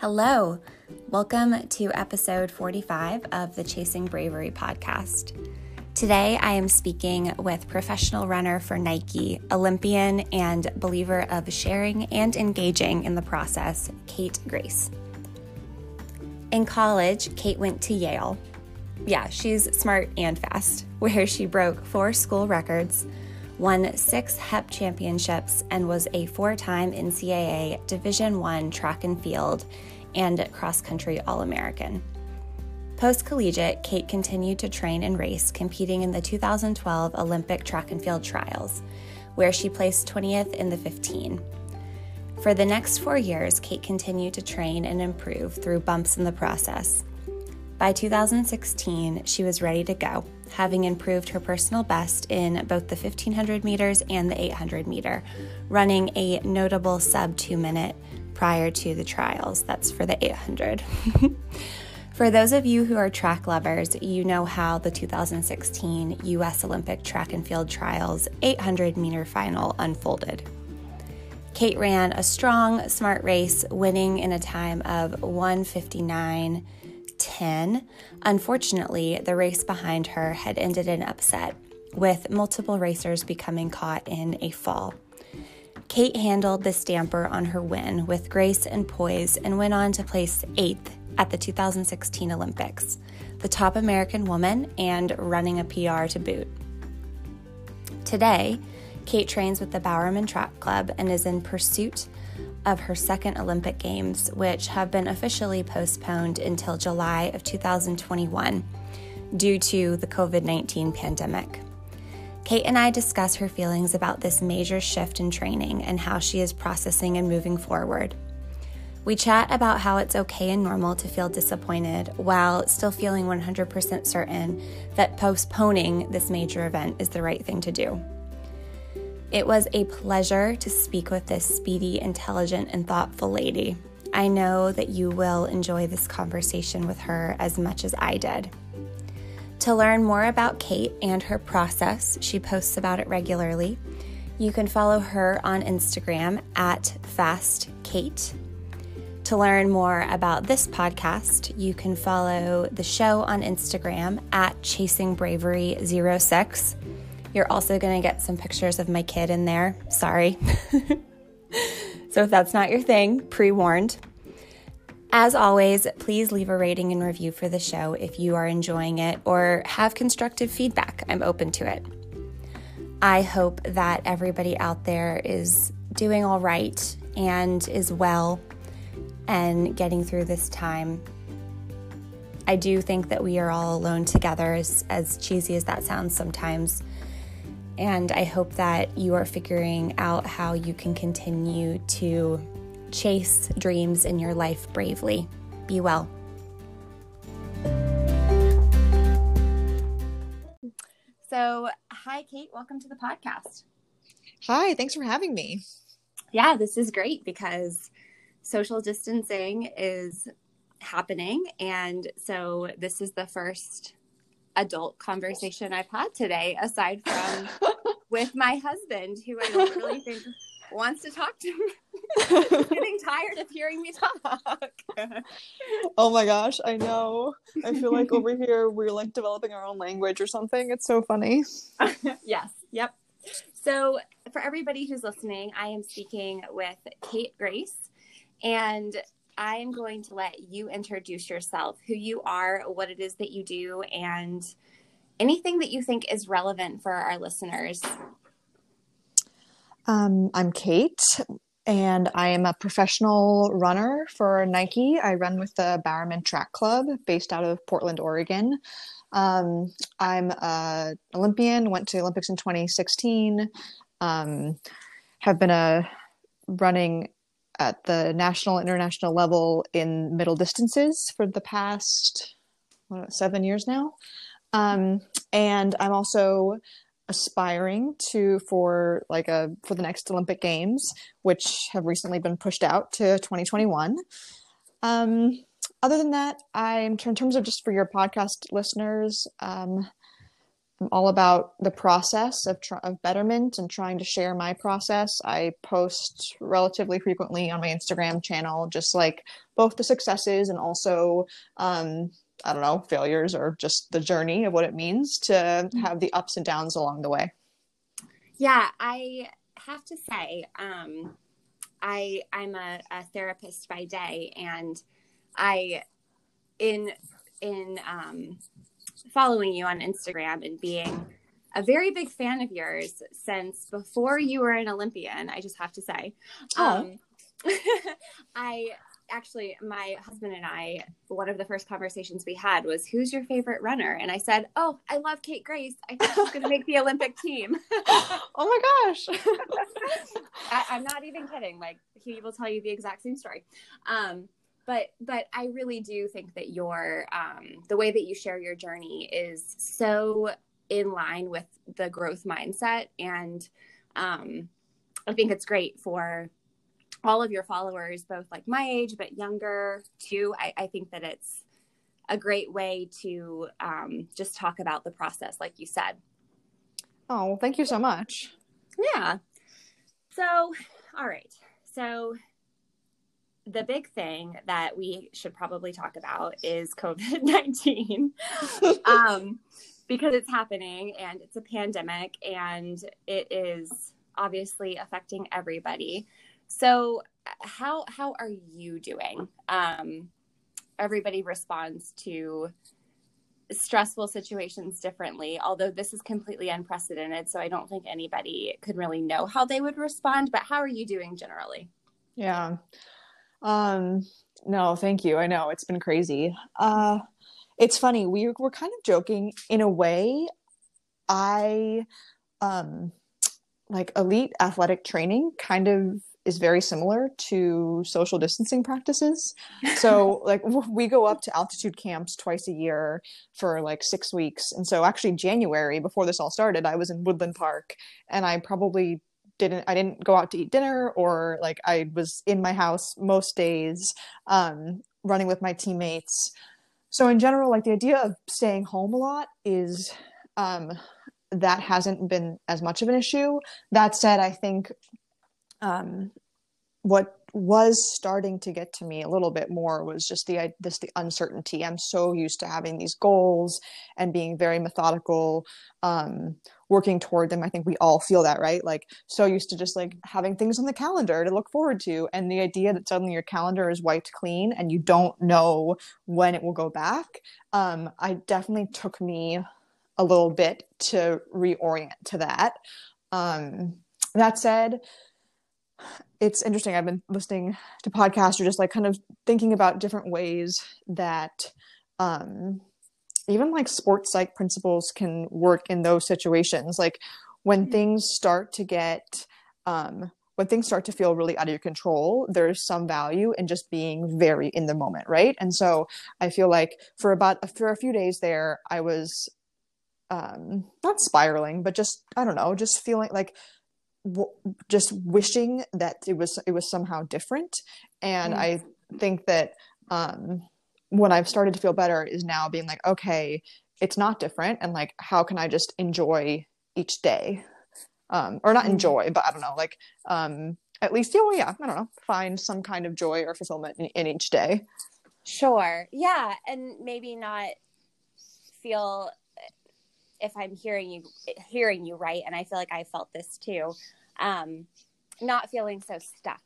Hello. Welcome to episode 45 of the Chasing Bravery podcast. Today, I am speaking with professional runner for Nike, Olympian, and believer of sharing and engaging in the process, Kate Grace. In college, Kate went to Yale. Yeah, she's smart and fast, where she broke four school records, won six HEP championships, and was a four-time NCAA Division I track and field and cross country All American. Post collegiate, Kate continued to train and race, competing in the 2012 Olympic track and field trials, where she placed 20th in the 15. For the next four years, Kate continued to train and improve through bumps in the process. By 2016, she was ready to go, having improved her personal best in both the 1500 meters and the 800 meter, running a notable sub two minute prior to the trials. That's for the 800. for those of you who are track lovers, you know how the 2016 US Olympic Track and Field Trials 800 meter final unfolded. Kate ran a strong, smart race, winning in a time of 159. 10. Unfortunately, the race behind her had ended in upset, with multiple racers becoming caught in a fall. Kate handled the stamper on her win with grace and poise and went on to place eighth at the 2016 Olympics, the top American woman and running a PR to boot. Today, Kate trains with the Bowerman Track Club and is in pursuit of her second Olympic Games, which have been officially postponed until July of 2021 due to the COVID 19 pandemic. Kate and I discuss her feelings about this major shift in training and how she is processing and moving forward. We chat about how it's okay and normal to feel disappointed while still feeling 100% certain that postponing this major event is the right thing to do. It was a pleasure to speak with this speedy, intelligent, and thoughtful lady. I know that you will enjoy this conversation with her as much as I did. To learn more about Kate and her process, she posts about it regularly. You can follow her on Instagram at FastKate. To learn more about this podcast, you can follow the show on Instagram at Chasing Bravery 06. You're also going to get some pictures of my kid in there. Sorry. so if that's not your thing, pre warned. As always, please leave a rating and review for the show if you are enjoying it or have constructive feedback. I'm open to it. I hope that everybody out there is doing all right and is well and getting through this time. I do think that we are all alone together, as, as cheesy as that sounds sometimes. And I hope that you are figuring out how you can continue to chase dreams in your life bravely. Be well. So, hi, Kate. Welcome to the podcast. Hi, thanks for having me. Yeah, this is great because social distancing is happening. And so, this is the first adult conversation I've had today, aside from with my husband, who I don't really think wants to talk to me. getting tired of hearing me talk. oh my gosh, I know. I feel like over here we're like developing our own language or something. It's so funny. yes. Yep. So, for everybody who's listening, I am speaking with Kate Grace, and I am going to let you introduce yourself, who you are, what it is that you do, and anything that you think is relevant for our listeners um, I'm Kate, and I am a professional runner for Nike. I run with the Bowerman Track Club based out of Portland, Oregon. Um, I'm an Olympian, went to Olympics in 2016, um, have been a running at the national international level in middle distances for the past what, seven years now. Um, and I'm also aspiring to for like a for the next Olympic Games, which have recently been pushed out to 2021. Um, other than that, I'm in terms of just for your podcast listeners, um, I'm all about the process of, tr- of betterment and trying to share my process. I post relatively frequently on my Instagram channel, just like both the successes and also, um, I don't know, failures or just the journey of what it means to mm-hmm. have the ups and downs along the way. Yeah, I have to say, um, I I'm a, a therapist by day, and I in in um, following you on Instagram and being a very big fan of yours since before you were an Olympian. I just have to say, oh. um, I actually, my husband and I, one of the first conversations we had was, "Who's your favorite runner?" And I said, "Oh, I love Kate Grace. I think she's going to make the Olympic team." oh my gosh! I, am not even kidding. Like he will tell you the exact same story. Um, but but I really do think that your um, the way that you share your journey is so in line with the growth mindset, and um, I think it's great for all of your followers, both like my age but younger too. I, I think that it's a great way to um, just talk about the process, like you said. Oh, thank you so much. Yeah. So, all right. So, the big thing that we should probably talk about is COVID 19 um, because it's happening and it's a pandemic and it is obviously affecting everybody. So, how how are you doing? Um, everybody responds to stressful situations differently. Although this is completely unprecedented, so I don't think anybody could really know how they would respond. But how are you doing generally? Yeah. Um, no, thank you. I know it's been crazy. Uh, it's funny. We were kind of joking in a way. I um, like elite athletic training kind of is very similar to social distancing practices. So, like, we go up to altitude camps twice a year for like six weeks. And so, actually, January, before this all started, I was in Woodland Park and I probably didn't i didn't go out to eat dinner or like i was in my house most days um, running with my teammates. So in general like the idea of staying home a lot is um, that hasn't been as much of an issue. That said i think um, what was starting to get to me a little bit more was just the this the uncertainty. I'm so used to having these goals and being very methodical, um, working toward them. I think we all feel that, right? Like so used to just like having things on the calendar to look forward to, and the idea that suddenly your calendar is wiped clean and you don't know when it will go back. Um, I definitely took me a little bit to reorient to that. Um, that said it's interesting. I've been listening to podcasts or just like kind of thinking about different ways that um, even like sports psych principles can work in those situations. Like when mm-hmm. things start to get, um, when things start to feel really out of your control, there's some value in just being very in the moment, right? And so I feel like for about for a few days there, I was um, not spiraling, but just I don't know, just feeling like w- just wishing that it was it was somehow different. And mm. i think that um when i've started to feel better is now being like okay it's not different. And like how can i just enjoy each day? Um or not mm. enjoy but i don't know like um at least yeah, well, yeah i don't know find some kind of joy or fulfillment in, in each day. Sure. Yeah. And maybe not feel if I'm hearing you hearing you right, and I feel like I felt this too, um, not feeling so stuck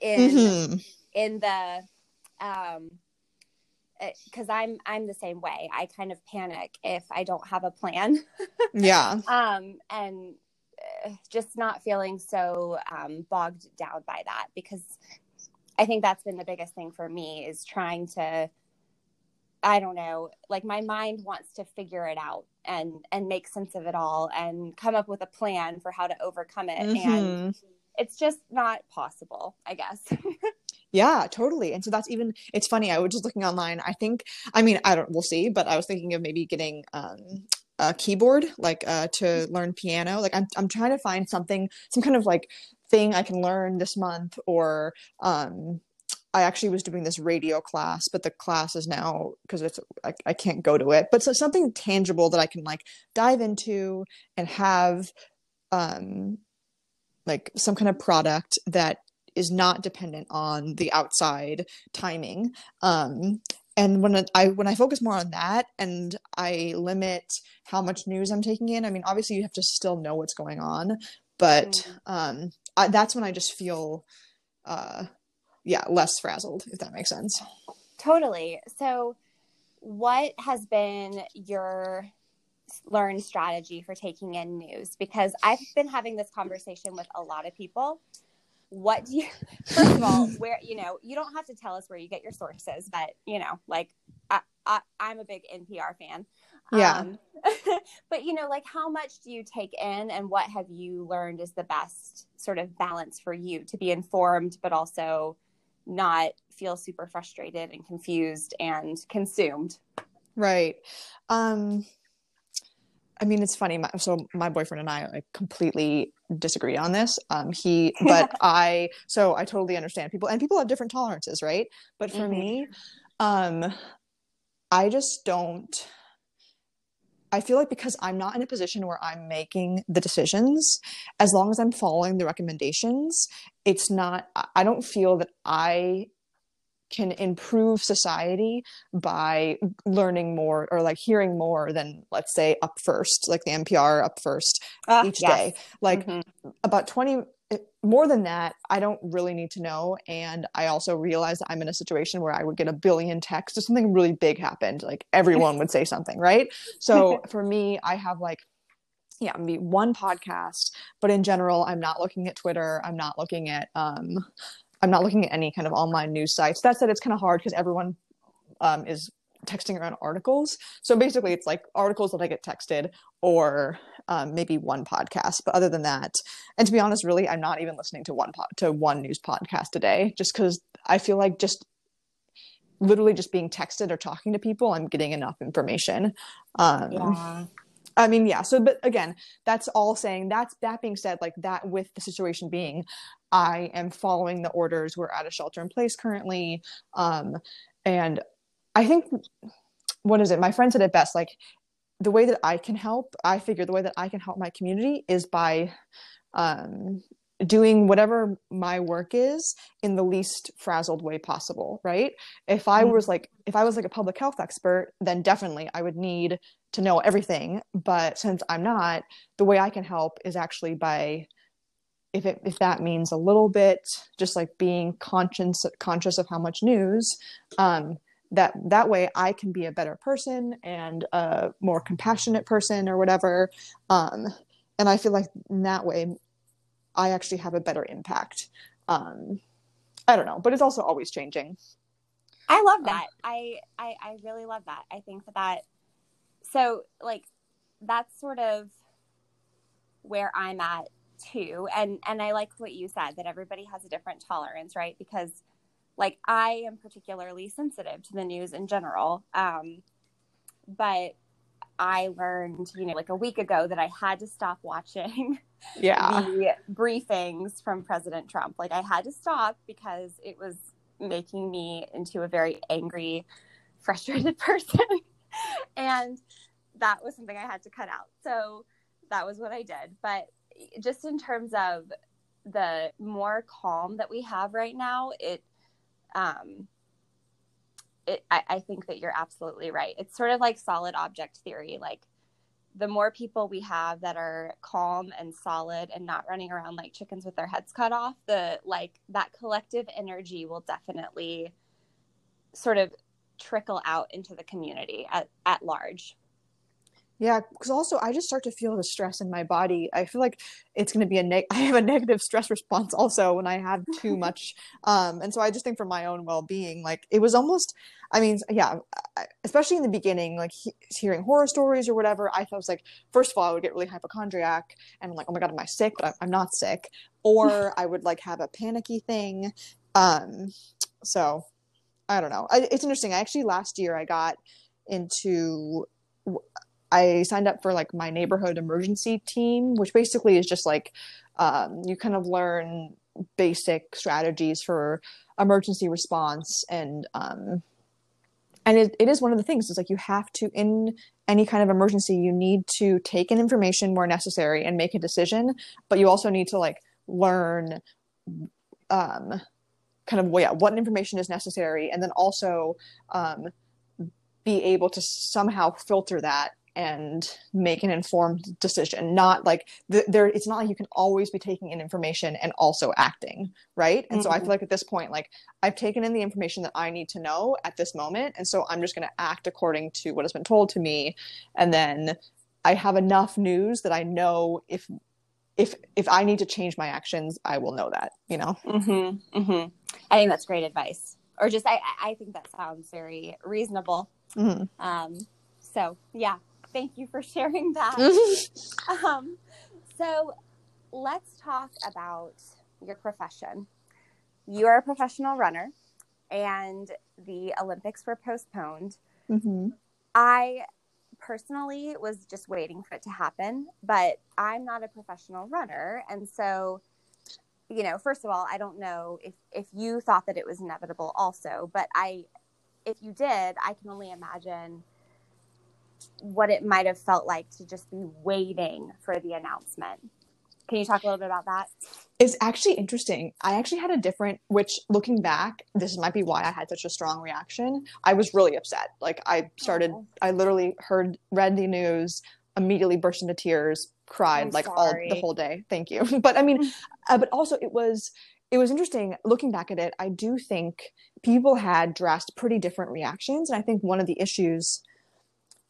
in mm-hmm. in the um because eh, I'm I'm the same way. I kind of panic if I don't have a plan. yeah. Um and uh, just not feeling so um, bogged down by that because I think that's been the biggest thing for me is trying to I don't know, like my mind wants to figure it out and and make sense of it all and come up with a plan for how to overcome it mm-hmm. and it's just not possible, I guess. Yeah, totally. And so that's even it's funny. I was just looking online. I think I mean, I don't we'll see, but I was thinking of maybe getting um a keyboard like uh to learn piano. Like I'm I'm trying to find something some kind of like thing I can learn this month or um I actually was doing this radio class, but the class is now because it's I, I can't go to it. But so something tangible that I can like dive into and have um like some kind of product that is not dependent on the outside timing. Um and when I when I focus more on that and I limit how much news I'm taking in, I mean obviously you have to still know what's going on, but mm. um I, that's when I just feel uh yeah less frazzled if that makes sense. Totally. So what has been your learned strategy for taking in news? Because i've been having this conversation with a lot of people. What do you first of all where you know you don't have to tell us where you get your sources but you know like i, I am a big npr fan. Yeah. Um, but you know like how much do you take in and what have you learned is the best sort of balance for you to be informed but also not feel super frustrated and confused and consumed. Right. Um I mean, it's funny. My, so my boyfriend and I like completely disagree on this. Um, he, but I, so I totally understand people, and people have different tolerances, right? But for mm-hmm. me, um, I just don't. I feel like because I'm not in a position where I'm making the decisions, as long as I'm following the recommendations, it's not, I don't feel that I can improve society by learning more or like hearing more than let's say up first like the npr up first uh, each yes. day like mm-hmm. about 20 more than that, I don't really need to know. And I also realize I'm in a situation where I would get a billion texts if something really big happened. Like everyone would say something, right? So for me, I have like, yeah, maybe one podcast, but in general, I'm not looking at Twitter. I'm not looking at, um, I'm not looking at any kind of online news sites. That said, it's kind of hard because everyone um, is texting around articles. So basically, it's like articles that I get texted or um, maybe one podcast. But other than that, and to be honest, really, I'm not even listening to one po- to one news podcast a day, just because I feel like just literally just being texted or talking to people, I'm getting enough information. Um, yeah. I mean, yeah. So, but again, that's all saying. That's that being said, like that with the situation being, I am following the orders. We're at a shelter in place currently, um, and I think what is it? My friend said it best. Like the way that I can help, I figure the way that I can help my community is by um, doing whatever my work is in the least frazzled way possible. Right? If I mm-hmm. was like, if I was like a public health expert, then definitely I would need to know everything. But since I'm not, the way I can help is actually by if it if that means a little bit just like being conscious conscious of how much news um, that that way I can be a better person and a more compassionate person or whatever. Um, and I feel like in that way, I actually have a better impact. Um, I don't know, but it's also always changing. I love um, that. Um, I, I I really love that. I think that, that so like that's sort of where I'm at too. And and I like what you said that everybody has a different tolerance, right? Because like I am particularly sensitive to the news in general. Um, but I learned, you know, like a week ago that I had to stop watching yeah. the briefings from President Trump. Like I had to stop because it was making me into a very angry, frustrated person. and that was something I had to cut out. So that was what I did. But just in terms of the more calm that we have right now, it um, it, I, I think that you're absolutely right. It's sort of like solid object theory. Like the more people we have that are calm and solid and not running around like chickens with their heads cut off, the like that collective energy will definitely sort of trickle out into the community at, at large. Yeah, because also I just start to feel the stress in my body. I feel like it's going to be a neg. I have a negative stress response also when I have too much. Um, and so I just think for my own well being, like it was almost. I mean, yeah, especially in the beginning, like he- hearing horror stories or whatever. I thought was like, first of all, I would get really hypochondriac and I'm like, oh my god, am I sick? But I'm not sick. Or I would like have a panicky thing. Um, so I don't know. I, it's interesting. I actually last year I got into I signed up for like my neighborhood emergency team, which basically is just like um, you kind of learn basic strategies for emergency response and um, and it, it is one of the things. It's like you have to in any kind of emergency you need to take in information where necessary and make a decision but you also need to like learn um, kind of yeah, what information is necessary and then also um, be able to somehow filter that and make an informed decision not like th- there it's not like you can always be taking in information and also acting right and mm-hmm. so i feel mm-hmm. like at this point like i've taken in the information that i need to know at this moment and so i'm just going to act according to what has been told to me and then i have enough news that i know if if if i need to change my actions i will know that you know mm-hmm. Mm-hmm. i think that's great advice or just i i think that sounds very reasonable mm-hmm. um so yeah thank you for sharing that. um, so let's talk about your profession. You are a professional runner, and the Olympics were postponed. Mm-hmm. I personally was just waiting for it to happen, but I'm not a professional runner. And so, you know, first of all, I don't know if, if you thought that it was inevitable also, but I, if you did, I can only imagine what it might have felt like to just be waiting for the announcement. Can you talk a little bit about that? It's actually interesting. I actually had a different, which looking back, this might be why I had such a strong reaction. I was really upset. Like I started, oh. I literally heard, read the news, immediately burst into tears, cried I'm like sorry. all the whole day. Thank you. But I mean, uh, but also it was, it was interesting looking back at it. I do think people had dressed pretty different reactions. And I think one of the issues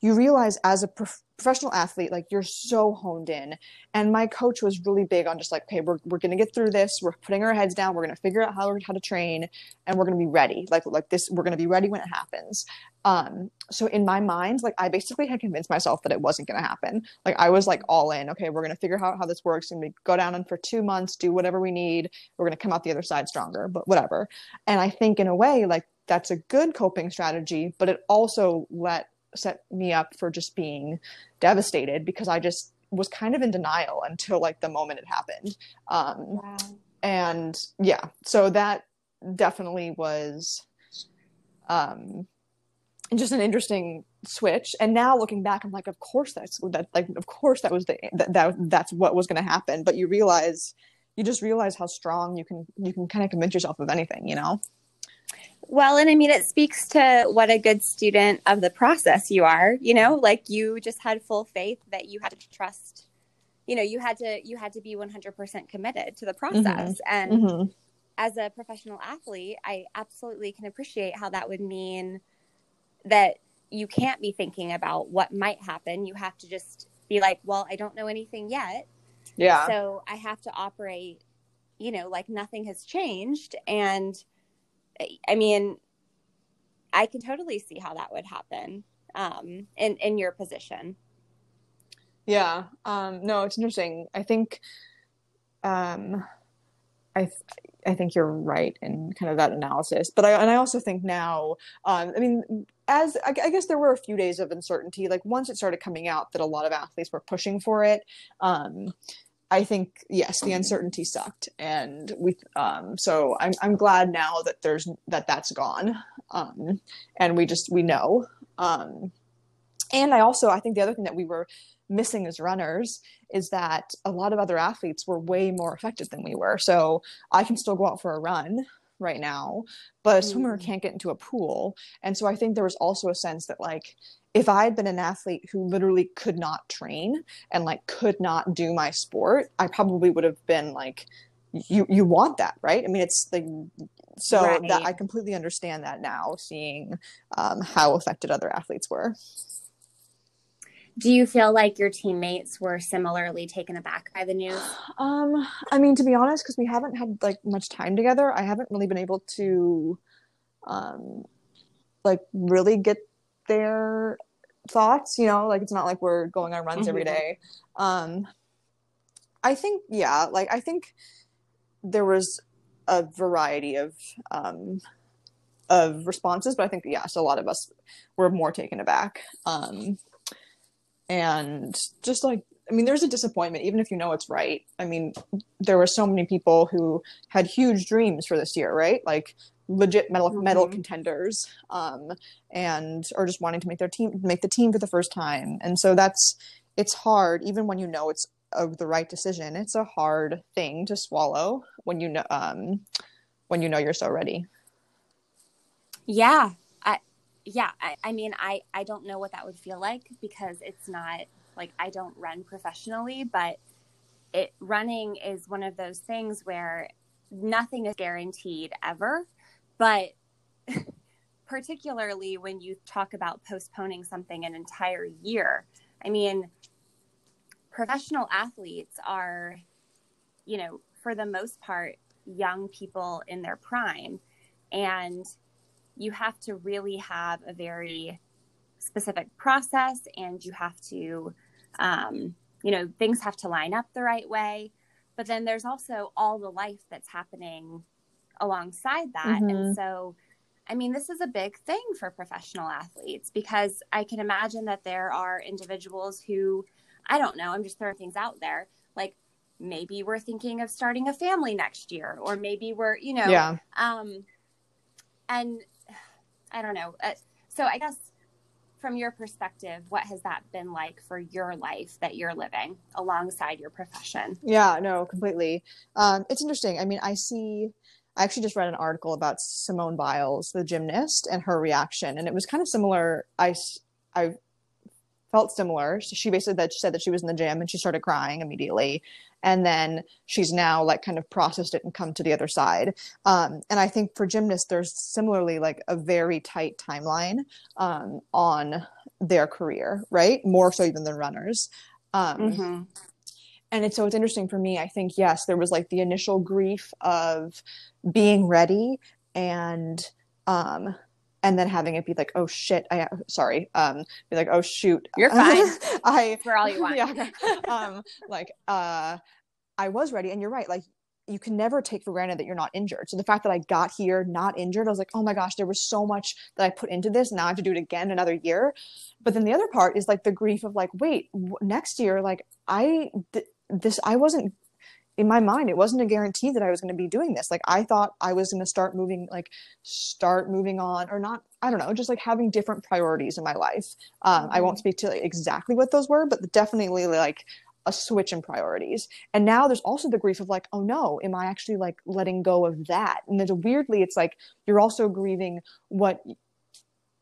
you realize as a prof- professional athlete, like you're so honed in. And my coach was really big on just like, okay, we're, we're to get through this. We're putting our heads down. We're to figure out how, how to train and we're to be ready. Like, like this, we're to be ready when it happens. Um, so in my mind, like I basically had convinced myself that it wasn't to happen. Like I was like all in, okay, we're to figure out how this works and we go down and for two months, do whatever we need. We're to come out the other side stronger, but whatever. And I think in a way, like that's a good coping strategy, but it also let set me up for just being devastated because I just was kind of in denial until like the moment it happened. Um, wow. And yeah, so that definitely was um, just an interesting switch. And now looking back, I'm like, of course that's that. Like, of course that was the that, that that's what was going to happen. But you realize, you just realize how strong you can you can kind of convince yourself of anything. You know. Well, and I mean, it speaks to what a good student of the process you are. You know, like you just had full faith that you had to trust. You know, you had to you had to be one hundred percent committed to the mm-hmm. process. Mm-hmm. And mm-hmm. as a professional athlete, I absolutely can appreciate how that would mean that you can't be thinking about what might happen. You have to just be like, well, I don't know anything yet. Yeah. So I have to operate, you know, like nothing has changed and I mean, I can totally see how that would happen um, in in your position. Yeah. Um, no, it's interesting. I think, um, I th- I think you're right in kind of that analysis. But I and I also think now, um, I mean, as I, I, guess there were a few days of uncertainty. Like once it started coming out that a lot of athletes were pushing for it. Um, I think yes, the uncertainty sucked, and we. Um, so I'm I'm glad now that there's that that's gone, um, and we just we know. Um, and I also I think the other thing that we were missing as runners is that a lot of other athletes were way more affected than we were. So I can still go out for a run right now, but a swimmer mm. can't get into a pool, and so I think there was also a sense that like if I had been an athlete who literally could not train and like could not do my sport, I probably would have been like, you you want that, right? I mean, it's like so right. that I completely understand that now, seeing um, how affected other athletes were. Do you feel like your teammates were similarly taken aback by the news? Um, I mean, to be honest, because we haven't had like much time together, I haven't really been able to, um, like really get their thoughts you know like it's not like we're going on runs mm-hmm. every day um i think yeah like i think there was a variety of um of responses but i think yes a lot of us were more taken aback um and just like i mean there's a disappointment even if you know it's right i mean there were so many people who had huge dreams for this year, right? Like legit medal mm-hmm. medal contenders, um, and or just wanting to make their team make the team for the first time. And so that's it's hard, even when you know it's a, the right decision. It's a hard thing to swallow when you know um, when you know you're so ready. Yeah, I yeah, I, I mean, I I don't know what that would feel like because it's not like I don't run professionally, but it running is one of those things where nothing is guaranteed ever but particularly when you talk about postponing something an entire year. I mean professional athletes are you know for the most part young people in their prime and you have to really have a very specific process and you have to um, you know, things have to line up the right way. But then there's also all the life that's happening alongside that. Mm-hmm. And so, I mean, this is a big thing for professional athletes because I can imagine that there are individuals who, I don't know, I'm just throwing things out there. Like maybe we're thinking of starting a family next year, or maybe we're, you know, yeah. Um, and I don't know. Uh, so I guess from your perspective, what has that been like for your life that you're living alongside your profession? Yeah, no, completely. Um, it's interesting. I mean, I see. I actually just read an article about Simone Biles, the gymnast, and her reaction, and it was kind of similar. I, I felt similar. She basically that she said that she was in the gym and she started crying immediately, and then she's now like kind of processed it and come to the other side. Um, and I think for gymnasts, there's similarly like a very tight timeline um, on their career, right? More so even than runners. Um, mm-hmm. And it's so it's interesting for me. I think yes, there was like the initial grief of being ready and um and then having it be like, oh shit, I sorry, um, be like, oh shoot, you're fine. I for all you want. Yeah, um, like uh, I was ready, and you're right. Like you can never take for granted that you're not injured. So the fact that I got here not injured, I was like, oh my gosh, there was so much that I put into this. Now I have to do it again another year. But then the other part is like the grief of like, wait, w- next year, like I th- this I wasn't in my mind it wasn't a guarantee that i was going to be doing this like i thought i was going to start moving like start moving on or not i don't know just like having different priorities in my life um, mm-hmm. i won't mm-hmm. speak to like, exactly what those were but definitely like a switch in priorities and now there's also the grief of like oh no am i actually like letting go of that and there's weirdly it's like you're also grieving what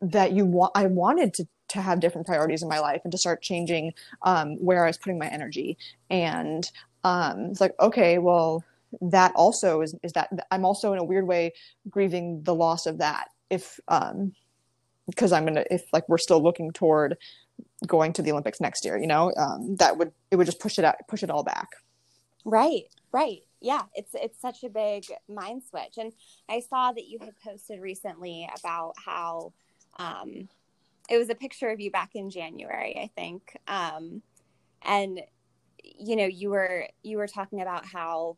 that you want i wanted to to have different priorities in my life and to start changing um, where I was putting my energy. And um, it's like okay well that also is is that i'm also in a weird way grieving the loss of that if um because i'm gonna if like we're still looking toward going to the olympics next year you know um that would it would just push it out push it all back. Right right. Yeah it's it's such a big mind switch. And i saw that you had posted recently about how um it was a picture of you back in january i think. Um and you know you were you were talking about how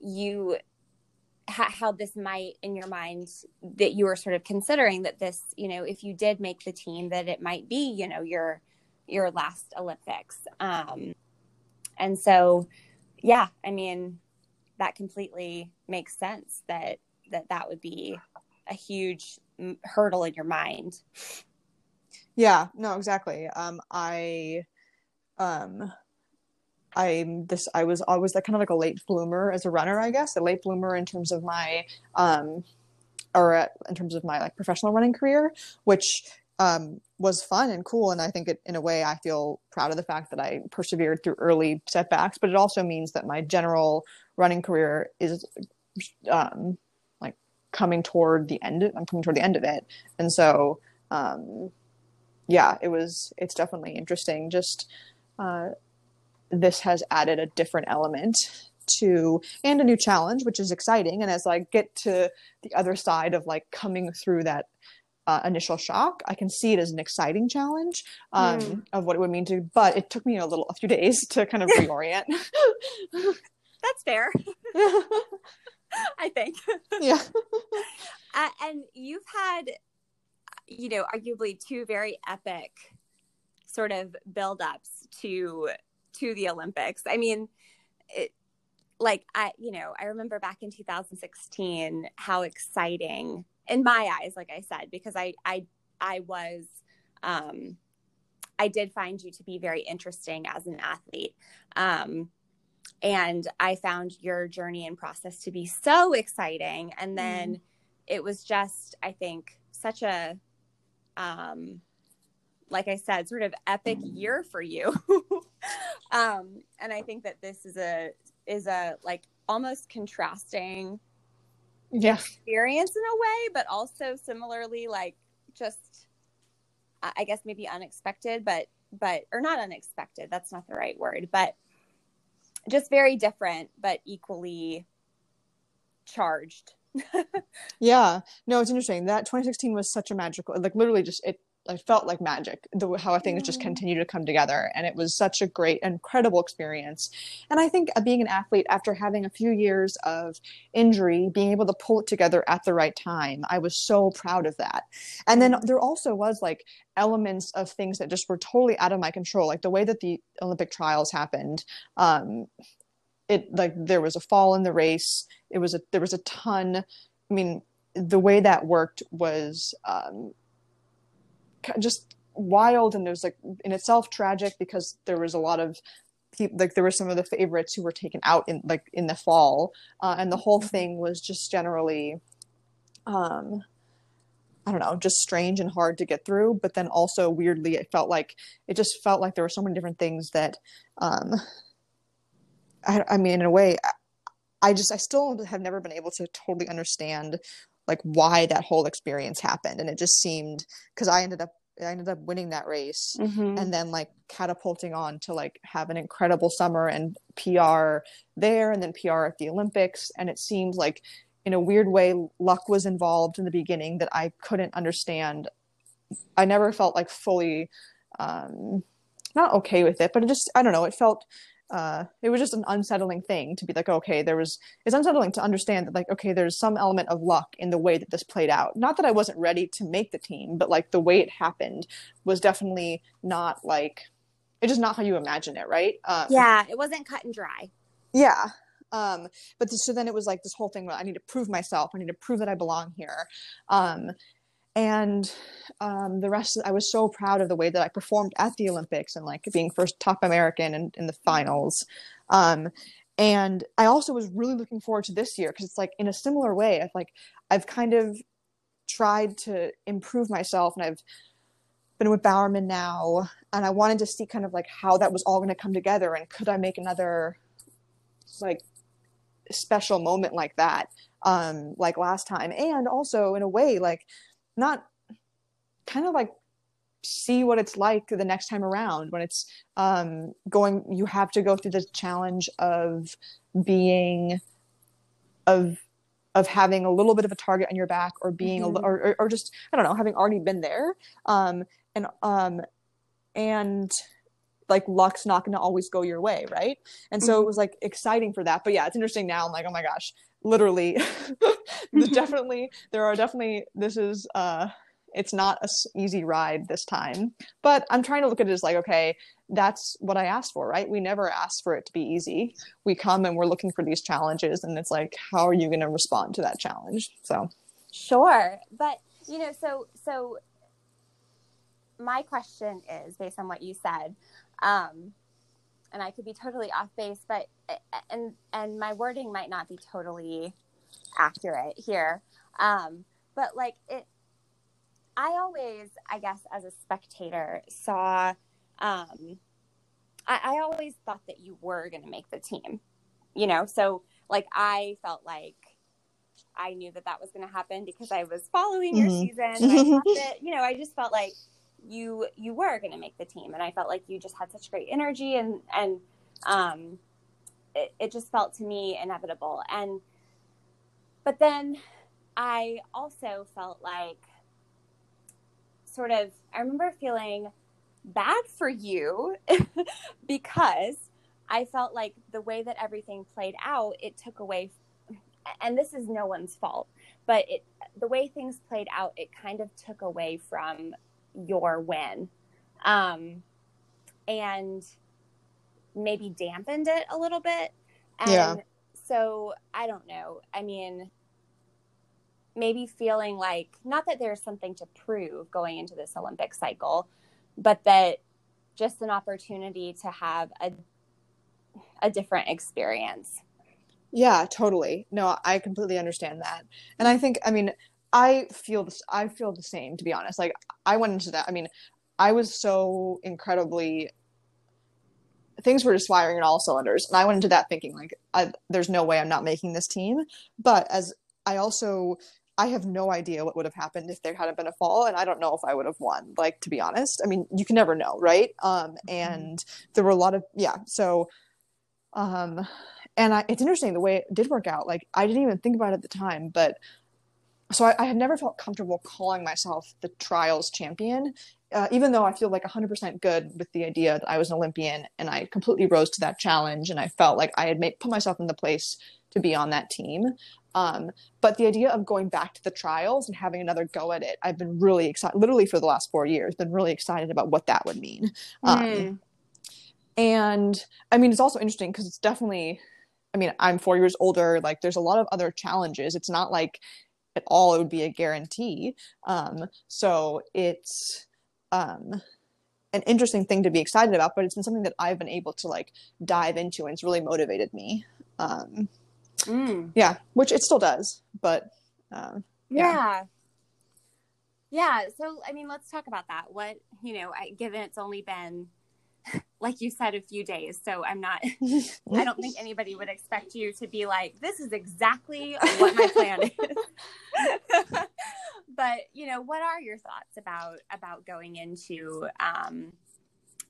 you how this might in your mind that you were sort of considering that this you know if you did make the team that it might be you know your your last olympics. Um and so yeah i mean that completely makes sense that that that would be a huge hurdle in your mind. Yeah no exactly. Um i um I'm this I was always like kind of like a late bloomer as a runner, I guess, a late bloomer in terms of my um or uh, in terms of my like professional running career, which um, was fun and cool. And I think it, in a way, I feel proud of the fact that I persevered through early setbacks. But it also means that my general running career is um, like coming toward the end. I'm coming toward the end of it, and so um, yeah, it was. It's definitely interesting. Just uh, this has added a different element to and a new challenge which is exciting. And as i get to the other side of like coming through that uh, initial shock i can see it as an exciting challenge um, mm. of what it would mean to but it took me a little a few days to kind of reorient. That's fair. I think. Yeah. Uh, and you've had you know arguably two very epic sort of build-ups to to the Olympics. I mean, it, like I, you know, I remember back in 2016 how exciting in my eyes, like I said, because I, I, I was, um, I did find you to be very interesting as an athlete. Um, and I found your journey and process to be so exciting. And then mm. it was just, I think, such a, um, like I said, sort of epic year for you. um, and I think that this is a is a like almost contrasting yeah. experience in a way, but also similarly like just I guess maybe unexpected, but but or not unexpected. That's not the right word, but just very different, but equally charged. yeah, no, it's interesting. That 2016 was such a magical, like literally just it I felt like magic the how things just continue to come together and it was such a great incredible experience. And i think uh, being an athlete after having a few years of injury being able to pull it together at the right time i was so proud of that. And then there also was like elements of things that just were totally out of my control like the way that the olympic trials happened um it like there was a fall in the race it was a there was a ton i mean the way that worked was um just wild and there's like in itself tragic because there was a lot of people like there were some of the favorites who were taken out in like in the fall uh, and the whole mm-hmm. thing was just generally um I don't know, just strange and hard to get through. But then also weirdly, it felt like it just felt like there were so many different things that, um, I, I mean, in a way, I just I still have never been able to totally understand like why that whole experience happened. And it just seemed because i ended up i ended up winning that race mm-hmm. and then like catapulting on to like have an incredible summer and pr there and then pr at the olympics. And it seemed like in a weird way luck was involved in the beginning that i couldn't understand. I never felt like fully um not okay with it but it just i don't know it felt uh, it was just an unsettling thing to be like, okay, there was, it's unsettling to understand that, like, okay, there's some element of luck in the way that this played out. Not that I wasn't ready to make the team, but like the way it happened was definitely not like, it's just not how you imagine it, right? Um, yeah, it wasn't cut and dry. Yeah. Um, but so then it was like this whole thing where I need to prove myself, I need to prove that I belong here. Um, and um, the rest i was so proud of the way that i performed at the olympics and like being first top american in, in the finals. Um, and i also was really looking forward to this year because it's like in a similar way. I've like i've kind of tried to improve myself and i've been with bowerman now and i wanted to see kind of like how that was all going to come together and could i make another like special moment like that um like last time. And also in a way like not kind of like see what it's like the next time around when it's um, going you have to go through the challenge of being of of having a little bit of a target on your back or being mm-hmm. a, or, or just i don't know having already been there. Um, and um and like luck's not going to always go your way right? And so mm-hmm. it was like exciting for that. But yeah it's interesting now. I'm like oh my gosh literally definitely there are definitely this is uh it's not a easy ride this time but i'm trying to look at it as like okay that's what i asked for right? We never asked for it to be easy. We come and we're looking for these challenges and it's like how are you going to respond to that challenge? So. Sure but you know so so my question is based on what you said um and I could be totally off base, but and and my wording might not be totally accurate here. Um, but like it, I always, I guess, as a spectator, saw. Um, I, I always thought that you were going to make the team, you know. So like I felt like I knew that that was going to happen because I was following your mm-hmm. season. And I thought that, you know, I just felt like you you were going to make the team. And i felt like you just had such great energy and and um it, it just felt to me inevitable. And but then i also felt like sort of i remember feeling bad for you because i felt like the way that everything played out it took away and this is no one's fault but it the way things played out it kind of took away from your win um, and maybe dampened it a little bit. And yeah. also, I don't know. I mean, maybe feeling like not that there's something to prove going into this Olympic cycle, but that just an opportunity to have a a different experience. Yeah, totally. No, I completely understand that. And I think I mean, I feel this I feel the same to be honest. Like I went into that I mean, I was so incredibly things were just firing in all cylinders and i went into that thinking like I, there's no way i'm not making this team but as i also I have no idea what would have happened if there hadn't been a fall, and I don't know if I would have won. Like to be honest, I mean, you can never know, right? Um, mm-hmm. and there were a lot of yeah. So, um, and I, it's interesting the way it did work out. Like I didn't even think about it at the time, but so I, I had never felt comfortable calling myself the trials champion, uh, even though I feel like 100% good with the idea that I was an Olympian and I completely rose to that challenge and I felt like I had made, put myself in the place to be on that team. Um, but the idea of going back to the trials and having another go at it, I've been really excited, literally for the last four years, been really excited about what that would mean. Mm. Um, and I mean, it's also interesting because it's definitely, I mean, I'm four years older. Like, there's a lot of other challenges. It's not like at all it would be a guarantee. Um, so it's um, an interesting thing to be excited about, but it's been something that I've been able to like dive into and it's really motivated me. Um, Mm. Yeah, which it still does, but um, yeah. yeah. Yeah. So, I mean, let's talk about that. What, you know, I, given it's only been, like you said, a few days. So I'm not, I don't think anybody would expect you to be like, this is exactly what my plan is. but, you know, what are your thoughts about, about going into, um,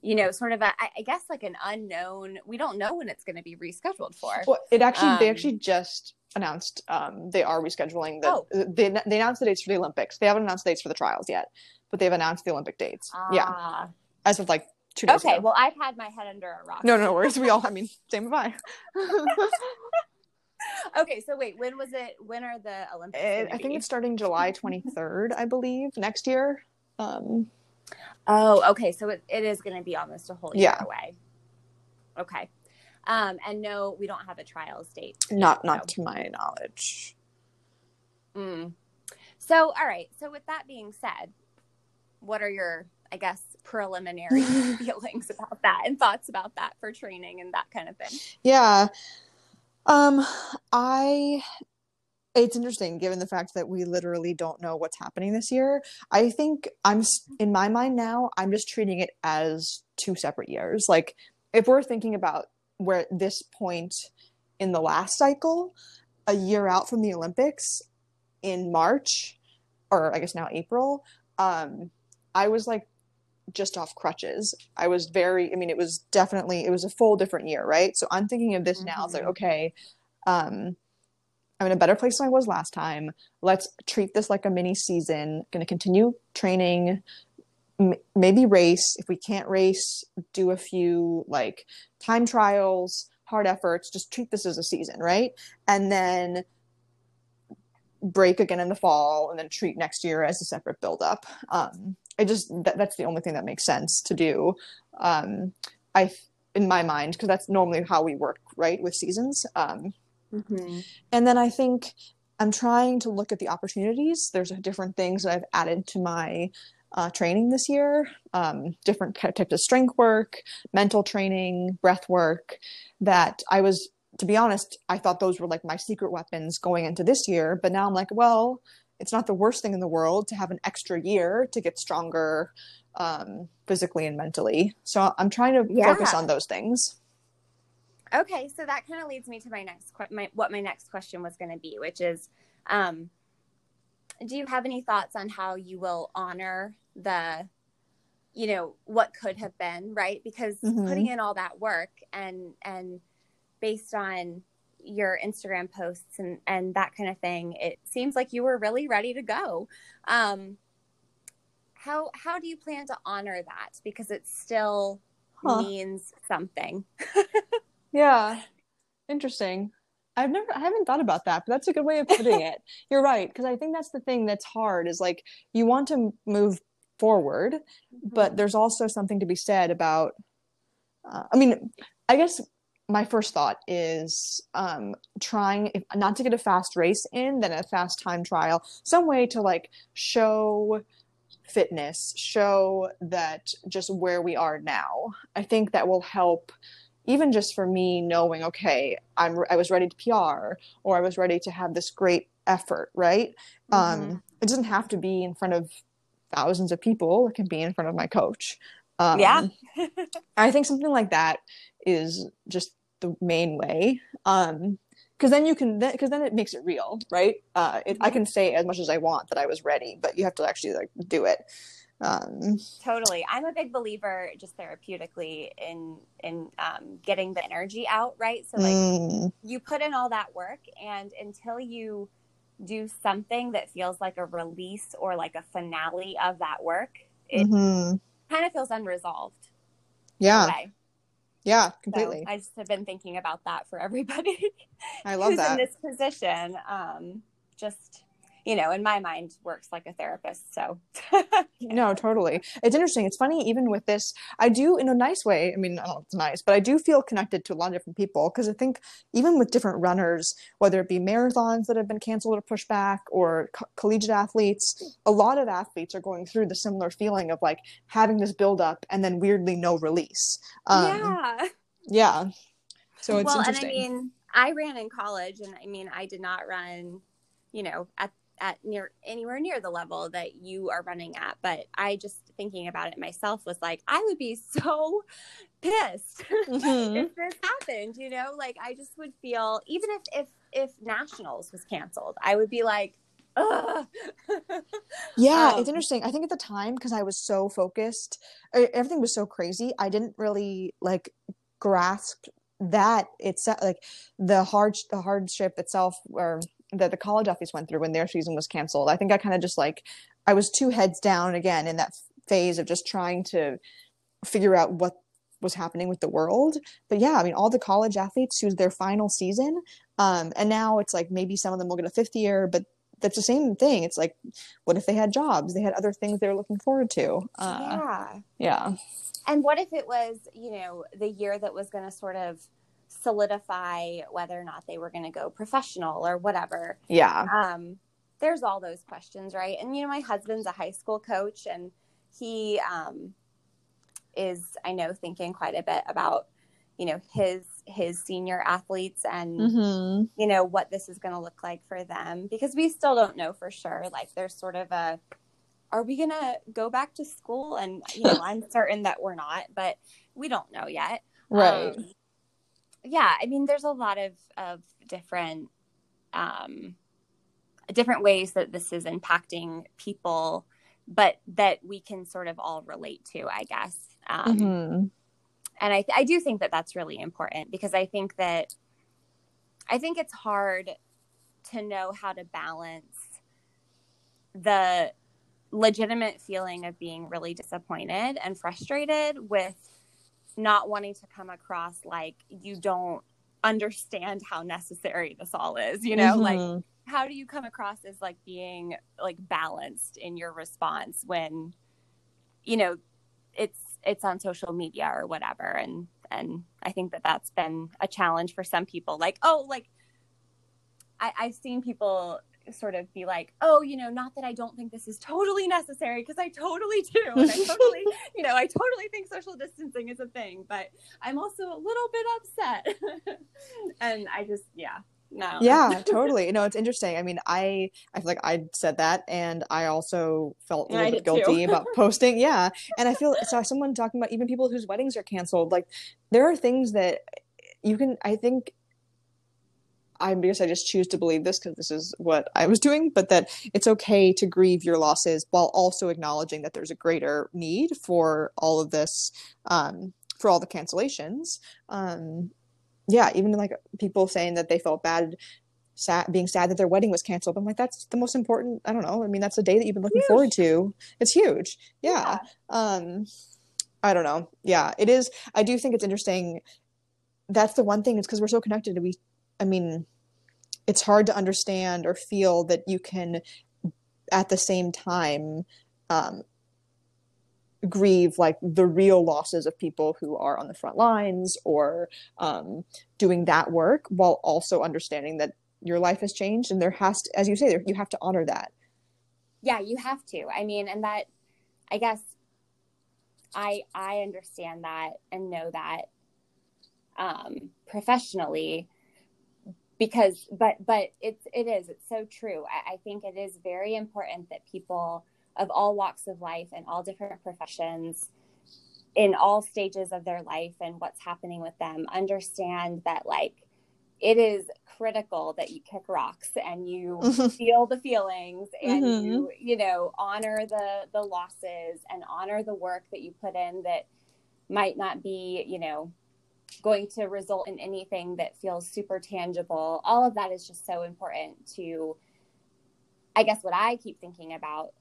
you know, sort of a, I guess like an unknown. We don't know when it's going to be rescheduled for. Well, it actually, um, they actually just announced um, they are rescheduling the. Oh. They, they announced the dates for the Olympics. They haven't announced the dates for the trials yet, but they've announced the Olympic dates. Yeah, ah. as of like two days okay, ago. well, I've had my head under a rock. No, no worries. We all. I mean, same with I. okay, so wait, when was it? When are the Olympics? It, I think it's starting July twenty third, I believe, next year. Um, Oh, okay. So it, it is going to be almost a whole year yeah. away. Okay. Um, and no, we don't have a trials date. Not, not to my knowledge. Mm. So, all right. So, with that being said, what are your, I guess, preliminary feelings about that and thoughts about that for training and that kind of thing? Yeah. Um, I it's interesting given the fact that we literally don't know what's happening this year. I think I'm in my mind now, I'm just treating it as two separate years. Like if we're thinking about where this point in the last cycle, a year out from the Olympics in March, or I guess now April, um, I was like just off crutches. I was very, I mean, it was definitely, it was a full different year, right? So I'm thinking of this mm-hmm. now. It's like, mm-hmm. okay, um, I'm in a better place than I was last time. Let's treat this like a mini season. Going to continue training, m- maybe race. If we can't race, do a few like time trials, hard efforts. Just treat this as a season, right? And then break again in the fall, and then treat next year as a separate build up. Um, I just that, that's the only thing that makes sense to do. Um, I in my mind because that's normally how we work, right, with seasons. Um, Mm-hmm. And then I think I'm trying to look at the opportunities. There's different things that I've added to my uh, training this year um, different types of strength work, mental training, breath work that I was, to be honest, I thought those were like my secret weapons going into this year. But now I'm like, well, it's not the worst thing in the world to have an extra year to get stronger um, physically and mentally. So I'm trying to yeah. focus on those things. Okay, so that kind of leads me to my next my, what my next question was going to be, which is, um, do you have any thoughts on how you will honor the, you know, what could have been, right? Because mm-hmm. putting in all that work and and based on your Instagram posts and and that kind of thing, it seems like you were really ready to go. Um, how how do you plan to honor that? Because it still huh. means something. Yeah. Interesting. I've never I haven't thought about that, but that's a good way of putting it. You're right, because I think that's the thing that's hard is like you want to move forward, mm-hmm. but there's also something to be said about uh, I mean, I guess my first thought is um, trying if, not to get a fast race in, then a fast time trial, some way to like show fitness, show that just where we are now. I think that will help even just for me knowing okay i'm i was ready to pr or i was ready to have this great effort right mm-hmm. um it doesn't have to be in front of thousands of people it can be in front of my coach um, yeah i think something like that is just the main way um because then you can because then, then it makes it real right uh it, i mm-hmm. can say as much as i want that i was ready but you have to actually like do it um, totally i'm a big believer just therapeutically in in um, getting the energy out right so like mm. you put in all that work and until you do something that feels like a release or like a finale of that work it mm-hmm. kind of feels unresolved yeah yeah completely. So i just have been thinking about that for everybody. I love that in this position um, just you know, in my mind, works like a therapist. So, no, totally. It's interesting. It's funny, even with this, I do in a nice way. I mean, I don't know it's nice, but I do feel connected to a lot of different people because I think even with different runners, whether it be marathons that have been canceled or pushed back or co- collegiate athletes, a lot of athletes are going through the similar feeling of like having this build up and then weirdly no release. Um, yeah. Yeah. So it's well, interesting. and I mean, I ran in college, and I mean, I did not run you know at at near anywhere near the level that you are running at but i just thinking about it myself was like i would be so pissed mm-hmm. if this happened you know like i just would feel even if if if nationals was canceled i would be like Ugh. yeah um, it's interesting i think at the time because i was so focused everything was so crazy i didn't really like grasp that it's like the hard the hardship itself or that the college athletes went through when their season was canceled. I think I kind of just like I was two heads down again in that phase of just trying to figure out what was happening with the world. But yeah, I mean, all the college athletes who's their final season, um, and now it's like maybe some of them will get a fifth year, but that's the same thing. It's like, what if they had jobs? They had other things they were looking forward to. Uh, yeah, yeah. And what if it was, you know, the year that was going to sort of solidify whether or not they were going to go professional or whatever. Yeah. Um, there's all those questions, right? And you know, my husband's a high school coach, and he um, is, I know, thinking quite a bit about, you know, his his senior athletes and mm-hmm. you know what this is going to look like for them because we still don't know for sure. Like, there's sort of a are we going to go back to school? And you know, I'm certain that we're not, but we don't know yet. Right. Um, yeah, I mean, there's a lot of of different um, different ways that this is impacting people, but that we can sort of all relate to, I guess. Um, mm-hmm. And I, I do think that that's really important because I think that I think it's hard to know how to balance the legitimate feeling of being really disappointed and frustrated with not wanting to come across like you don't understand how necessary this all is you know? Mm-hmm. like how do you come across as like being like balanced in your response when you know it's it's on social media or whatever? And and i think that that's been a challenge for some people. Like oh like I, i've seen people sort of be like, oh, you know, not that I don't think this is totally necessary because I totally do. And I totally, you know, I totally think social distancing is a thing, but I'm also a little bit upset. and I just, yeah. No. Yeah, totally. No, it's interesting. I mean, I I feel like I said that, and I also felt a little bit guilty about posting. Yeah, and I feel saw someone talking about even people whose weddings are canceled. Like, there are things that you can. I think I guess I just choose to believe this because this is what I was doing, but that it's okay to grieve your losses while also acknowledging that there's a greater need for all of this, um, for all the cancellations. Um, yeah, even like people saying that they felt bad, sad, being sad that their wedding was canceled. I'm like, that's the most important. I don't know. I mean, that's the day that you've been looking huge. forward to. It's huge. Yeah. yeah. Um, I don't know. Yeah, it is. I do think it's interesting. That's the one thing. It's because we're so connected. We I mean, it's hard to understand or feel that you can, at the same time, um, grieve like the real losses of people who are on the front lines or um, doing that work while also understanding that your life has changed and there has to as you say there, you have to honor that. Yeah you have to. I mean and that i guess i i understand that and know that um professionally because but but it's it is it's so true I, I think it is very important that people of all walks of life and all different professions in all stages of their life and what's happening with them understand that like it is critical that you kick rocks and you mm-hmm. feel the feelings and mm-hmm. you you know honor the the losses and honor the work that you put in that might not be you know going to result in anything that feels super tangible. All of that is just so important to i guess what i keep thinking about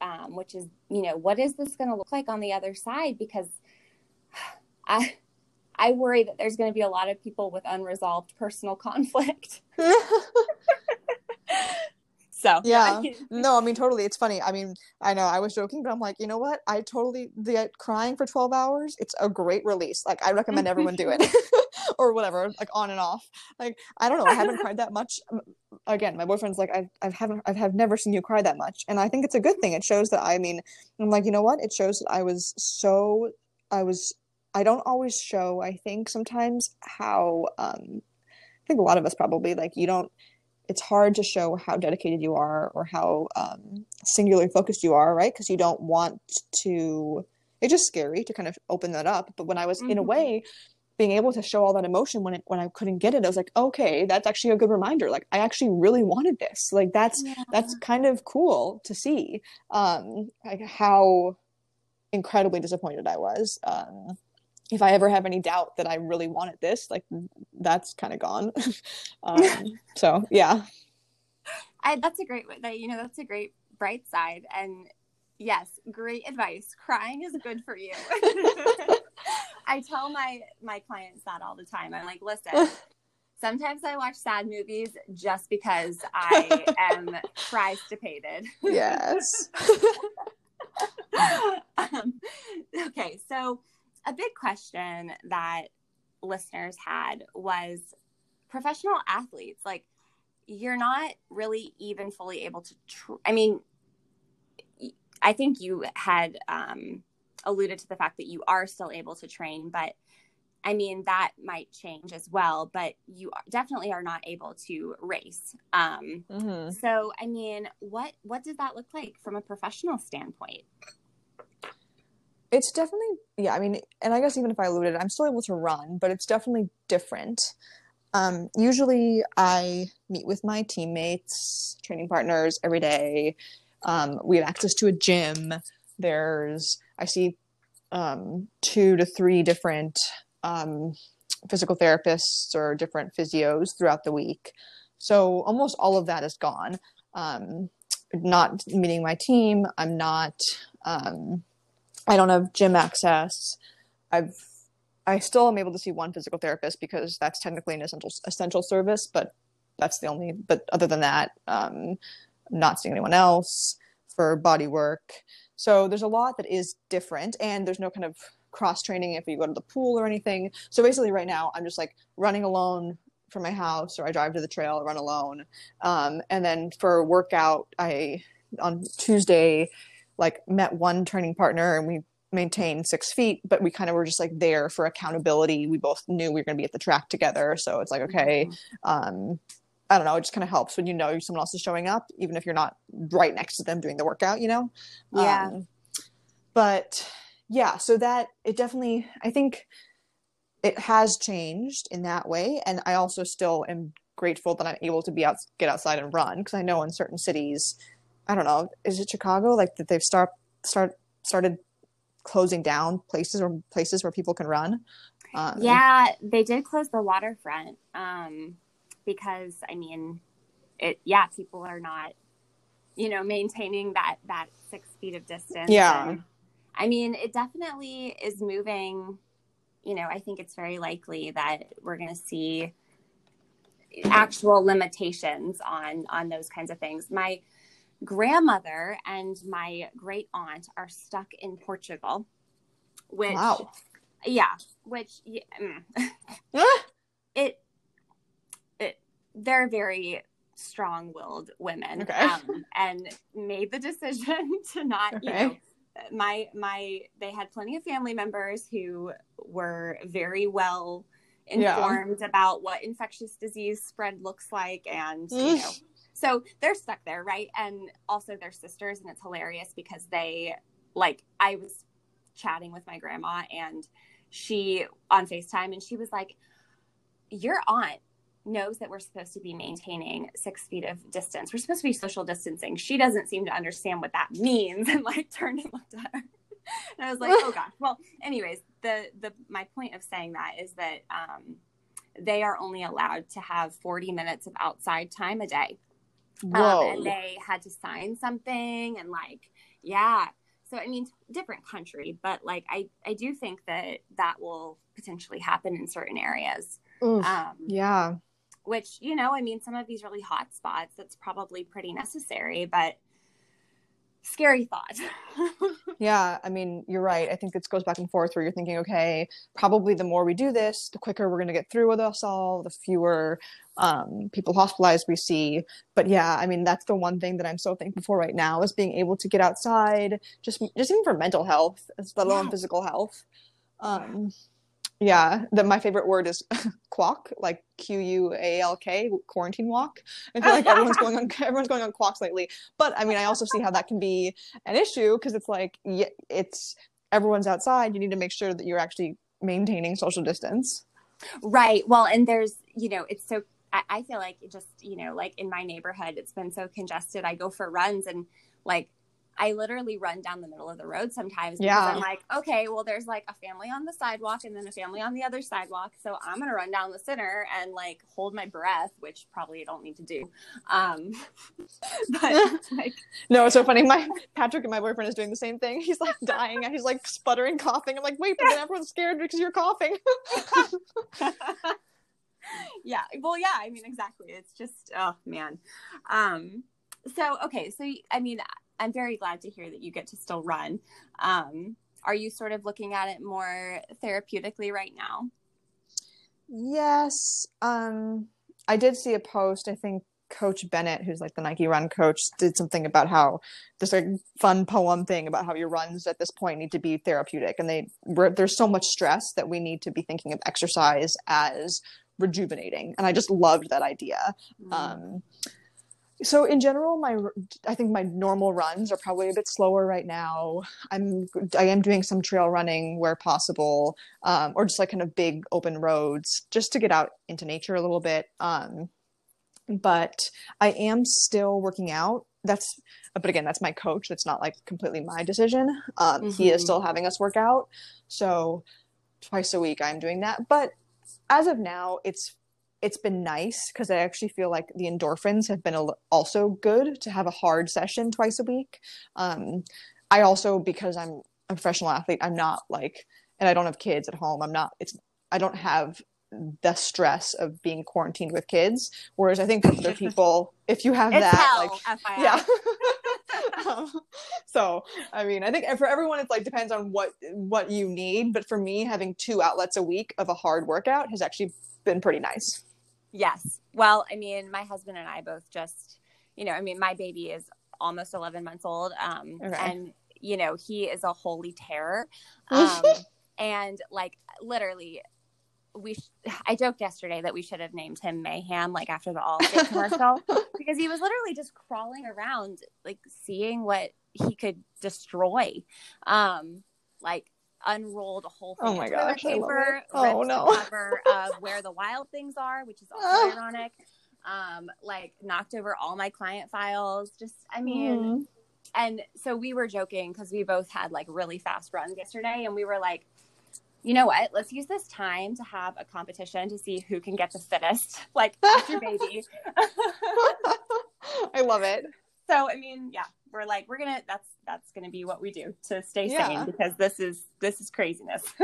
um, which is you know what is this going to look like on the other side? Because i i worry that there's going to be a lot of people with unresolved personal conflict so yeah no i mean totally it's funny i mean i know i was joking but i'm like you know what i totally the crying for 12 hours it's a great release like i recommend everyone do it or whatever like on and off like i don't know i haven't cried that much again, my boyfriend's like, I've, I've haven't, I've have never seen you cry that much. And I think it's a good thing. It shows that, I mean, I'm like, you know what? It shows that I was so, I was, I don't always show, I think sometimes how, um, I think a lot of us probably like, you don't, it's hard to show how dedicated you are or how um, singularly focused you are, right? Because you don't want to, it's just scary to kind of open that up. But when I was mm-hmm. in a mm-hmm. way, being able to show all that emotion when it, when I couldn't get it, I was like, okay, that's actually a good reminder. Like I actually really wanted this. Like that's yeah. that's kind of cool to see. Um, like how incredibly disappointed I was. Um, if I ever have any doubt that I really wanted this, like that's kind of gone. um, so yeah, I, that's a great that you know that's a great bright side and yes, great advice. Crying is good for you. I tell my my clients that all the time. I'm like, listen, sometimes I watch sad movies just because I am constipated. Yes. um, okay, so a big question that listeners had was professional athletes. Like, you're not really even fully able to. Tr- I mean, I think you had um, alluded to the fact that you are still able to train, but I mean, that might change as well, but you definitely are not able to race. Um, mm-hmm. So, I mean, what what does that look like from a professional standpoint? It's definitely, yeah. I mean, and I guess even if I alluded, I'm still able to run, but it's definitely different. Um, usually, I meet with my teammates, training partners every day. Um, we have access to a gym. There's I see um, two to three different um, physical therapists or different physios throughout the week. So almost all of that is gone. Um, not meeting my team. I'm not. Um, I don't have gym access. I've. I still am able to see one physical therapist because that's technically an essential essential service, but that's the only. But other than that, um, not seeing anyone else for body work. So there's a lot that is different, and there's no kind of cross training if you go to the pool or anything. So basically, right now, I'm just like running alone from my house, or I drive to the trail, run alone. Um, and then for workout, I on Tuesday, like met one training partner, and we maintained six feet, but we kind of were just like there for accountability. We both knew we were going to be at the track together, so it's like okay. Mm-hmm. Um, I don't know, it just kind of helps when you know someone else is showing up, even if you're not right next to them doing the workout, you know? Yeah. Um, but yeah, so that it definitely, I think it has changed in that way. And I also still am grateful that I'm able to be out, get outside and run because I know in certain cities, I don't know, is it Chicago? Like that they've start, start, started closing down places or places where people can run. Um, yeah, they did close the waterfront. Um, because I mean, it yeah, people are not, you know, maintaining that that six feet of distance. Yeah. And, I mean, it definitely is moving. You know, I think it's very likely that we're going to see actual limitations on on those kinds of things. My grandmother and my great aunt are stuck in Portugal, which, Wow. yeah, which, yeah, mm. Ah, it, it, they're very strong-willed women, Okay. um, and made the decision to not, you Okay. know, my my they had plenty of family members who were very well Yeah. informed about what infectious disease spread looks like and you know so they're stuck there right? And also they're sisters and it's hilarious because they like i was chatting with my grandma and she on facetime and she was like your aunt knows that we're supposed to be maintaining six feet of distance. We're supposed to be social distancing. She doesn't seem to understand what that means. And like turned and looked at her. And i was like oh gosh. Well anyways the the my point of saying that is that um they are only allowed to have 40 minutes of outside time a day Whoa. um, and they had to sign something and like yeah so i mean different country but like i i do think that that will potentially happen in certain areas Oof. um yeah. which you know i mean some of these really hot spots that's probably pretty necessary but scary thought Yeah, I mean, you're right. I think this goes back and forth where you're thinking, okay, probably the more we do this, the quicker we're going to get through with us all, the fewer um, people hospitalized we see. But yeah, I mean, that's the one thing that I'm so thankful for right now is being able to get outside, just just even for mental health, let alone Yeah. physical health. Um, yeah, that my favorite word is qualk, like Q U A L K, quarantine walk. I feel like everyone's going on everyone's going on qualks lately. But I mean, I also see how that can be an issue because it's like yeah, it's everyone's outside. You need to make sure that you're actually maintaining social distance. Right. Well, and there's, you know, it's so, I, I feel like just, you know, like in my neighborhood, it's been so congested. I go for runs and like, I literally run down the middle of the road sometimes because Yeah. I'm like, okay, well, there's like a family on the sidewalk and then a family on the other sidewalk. So I'm going to run down the center and like hold my breath, which probably I don't need to do. Um, but like, No, it's so funny. My Patrick and my boyfriend is doing the same thing. He's like dying and he's like sputtering, coughing. I'm like, wait, but then everyone's scared because you're coughing. yeah well yeah i mean exactly it's just oh man um so okay so I mean i'm very glad to hear that you get to still run um are you sort of looking at it more therapeutically right now Yes. Um, I did see a post. I think Coach Bennett, who's like the Nike Run coach, did something about how this like fun poem thing about how your runs at this point need to be therapeutic, and they were there's so much stress that we need to be thinking of exercise as rejuvenating, and I just loved that idea. Um, so in general, my I think my normal runs are probably a bit slower right now. I'm I am doing some trail running where possible, um, or just like kind of big open roads, just to get out into nature a little bit. Um, but I am still working out. That's but again, that's my coach. That's not like completely my decision. Um, He is Mhm. still having us work out, so twice a week I'm doing that. But as of now, it's it's been nice because I actually feel like the endorphins have been also good to have a hard session twice a week. Um, I also because I'm a professional athlete, I'm not like, and I don't have kids at home. I'm not. It's I don't have the stress of being quarantined with kids. Whereas I think for other people, if you have it's that, hell like FYI. yeah. Um, so I mean, I think for everyone, it's like depends on what what you need. But for me, having two outlets a week of a hard workout has actually been pretty nice. Yes. Well, I mean, my husband and I both just, you know, I mean, my baby is almost 11 months old. Um, Okay. and, you know, he is a holy terror. Um, and like literally, we, sh- I joked yesterday that we should have named him Mayhem, like after the Allstate commercial, because he was literally just crawling around, like seeing what he could destroy. Um, like, unrolled a whole thing Oh my gosh, paper. Oh, no. the cover of Where the Wild Things Are, which is also ironic. Um, like knocked over all my client files. Just, I mean, Mm. and so we were joking because we both had like really fast runs yesterday, and we were like, you know what? Let's use this time to have a competition to see who can get the fittest, like after baby. I love it. so I mean, yeah, we're like, we're gonna that's that's gonna be what we do to stay Yeah. sane because this is this is craziness.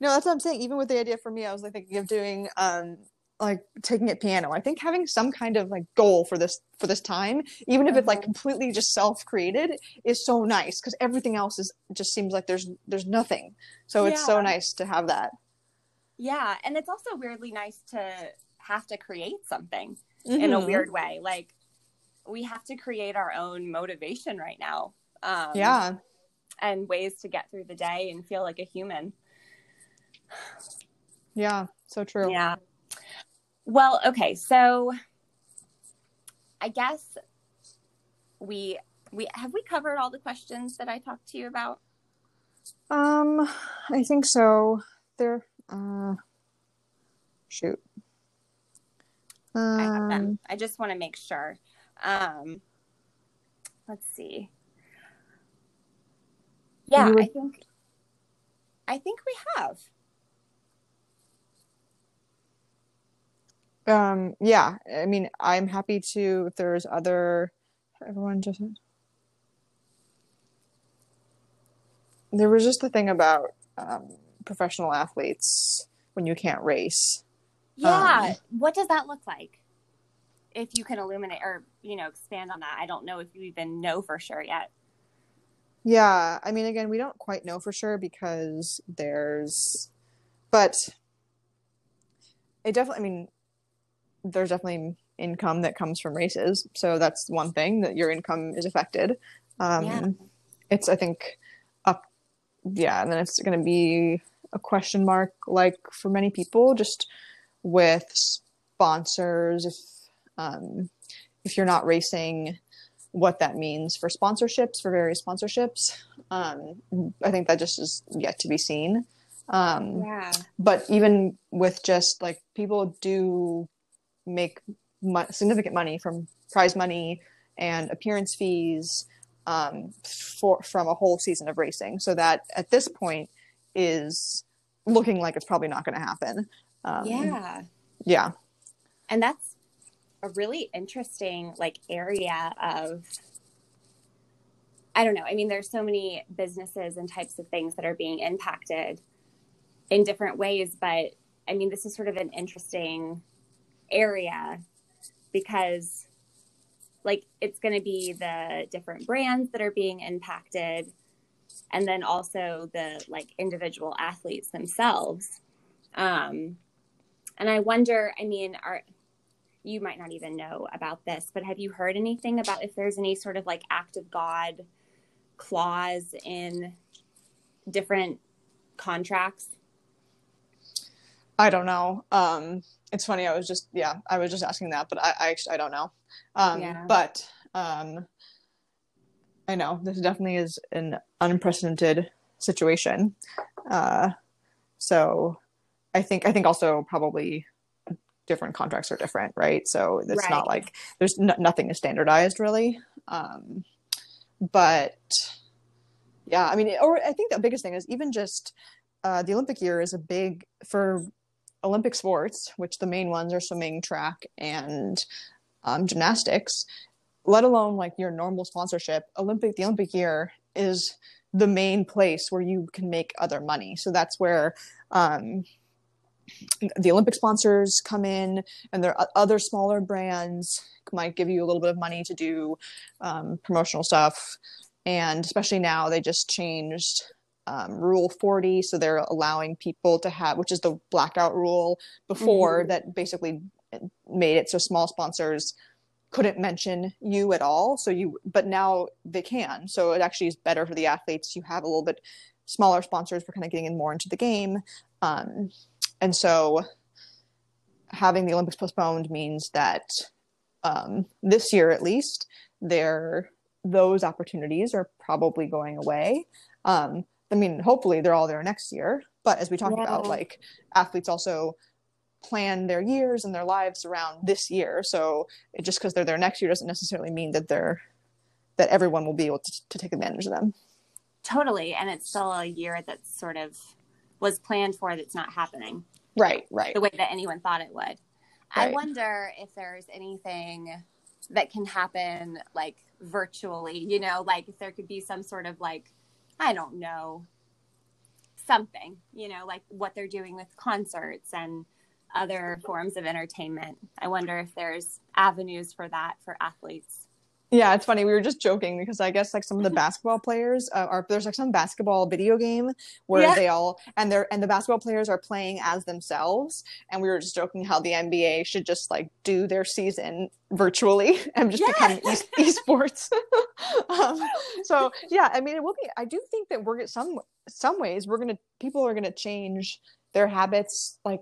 No, that's what I'm saying. Even with the idea for me, I was like thinking of doing um like taking it piano. I think having some kind of like goal for this for this time, even if it's like Mhm. completely just self-created, is so nice because everything else is just seems like there's there's nothing. So it's so nice to have that. Yeah, and it's also weirdly nice to have to create something in a Mhm. weird way. Like we have to create our own motivation right now. Um, Yeah. and ways to get through the day and feel like a human. Yeah. So true. Yeah. Well, okay, so I guess we we have we covered all the questions that I talked to you about. Um, I think so. There. Uh, shoot. Um, I have them. I just want to make sure. Um, let's see. Yeah, were- I think I think we have. Um, yeah, I mean, I'm happy to if there's other everyone just there was just the thing about um, professional athletes when you can't race. Yeah. what does that look like? If you can illuminate or, you know, expand on that. I don't know if you even know for sure yet. Yeah, I mean, again, we don't quite know for sure because there's, but it definitely, I mean, there's definitely income that comes from races. So that's one thing that your income is affected. Um, Yeah. It's, I think, up, yeah, and then it's going to be a question mark, like for many people, just with sponsors. If, um, if you're not racing, what that means for sponsorships, for various sponsorships. Um, I think that just is yet to be seen. Um, Yeah. but even with just like people do make mo- significant money from prize money and appearance fees um, for from a whole season of racing. So that at this point is looking like it's probably not going to happen. Um, Yeah. yeah, And that's a really interesting like area of I don't know. I mean, there's so many businesses and types of things that are being impacted in different ways, but I mean, this is sort of an interesting area because like it's going to be the different brands that are being impacted and then also the like individual athletes themselves. Um and I wonder, I mean, are you might not even know about this, but have you heard anything about if there's any sort of like act of God clause in different contracts? I don't know. Um, it's funny. I was just yeah, I was just asking that, but I I, actually, I don't know. Um, Yeah. But um, I know this definitely is an unprecedented situation. Uh, so I think I think also probably different contracts are different, right? So it's Right. not like there's n- nothing is standardized really. Um, but yeah, I mean, or I think the biggest thing is even just uh, the Olympic year is a big for Olympic sports, which the main ones are swimming, track, and um, gymnastics. Let alone like your normal sponsorship, Olympic the Olympic year is the main place where you can make other money. So that's where um, the Olympic sponsors come in, and there are other smaller brands might give you a little bit of money to do um, promotional stuff. And especially now, they just changed um, Rule 40, so they're allowing people to have, which is the blackout rule before Mhm. that basically made it so small sponsors couldn't mention you at all. So you, but now they can. So it actually is better for the athletes. You have a little bit smaller sponsors. We're kind of getting in more into the game. Um, and so having the Olympics postponed means that um, this year, at least, there those opportunities are probably going away. Um, I mean, hopefully they're all there next year. But as we talked about, like athletes also plan their years and their lives around this year. So it, just because they're there next year doesn't necessarily mean that they're that everyone will be able to, to take advantage of them. Totally. And it's still a year that's sort of was planned for that's not happening Right, right. the way that anyone thought it would. I wonder if there's anything that can happen like virtually, you know, like if there could be some sort of like, I don't know, something, you know, like what they're doing with concerts and other forms of entertainment. I wonder if there's avenues for that for athletes. Yeah, it's funny. We were just joking because I guess like some of the basketball players uh, are there's like some basketball video game where Yeah. they all and they're and the basketball players are playing as themselves, and we were just joking how the NBA should just like do their season virtually and just Yeah. become e- esports. um, so yeah, I mean, it will be. I do think that we're some some ways we're gonna people are gonna change their habits like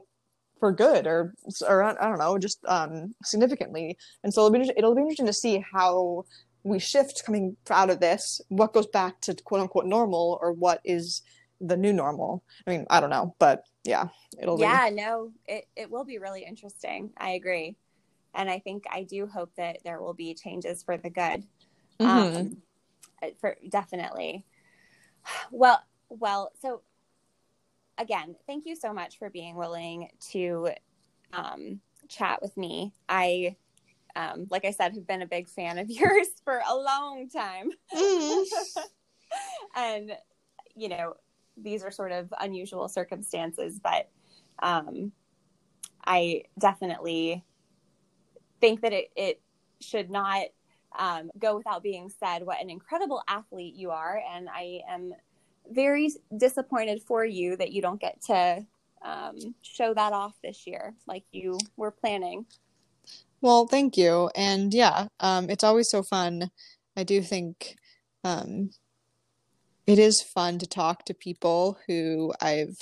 for good or or I don't know just um significantly and so it'll be it'll be interesting to see how we shift coming out of this what goes back to quote unquote normal or what is the new normal i mean i don't know but yeah it'll Yeah, no, it, it will be really interesting. I agree. And I think I do hope that there will be changes for the good. be Mhm. Um, for definitely. Well, well, so again, thank you so much for being willing to um, chat with me. I, um, like I said, have been a big fan of yours for a long time. Mhm. and you know these are sort of unusual circumstances but um i definitely think that it, it should not um, go without being said what an incredible athlete you are and i am very disappointed for you that you don't get to um, show that off this year like you were planning Well, thank you. And yeah, um, it's always so fun. I do think um, it is fun to talk to people who I've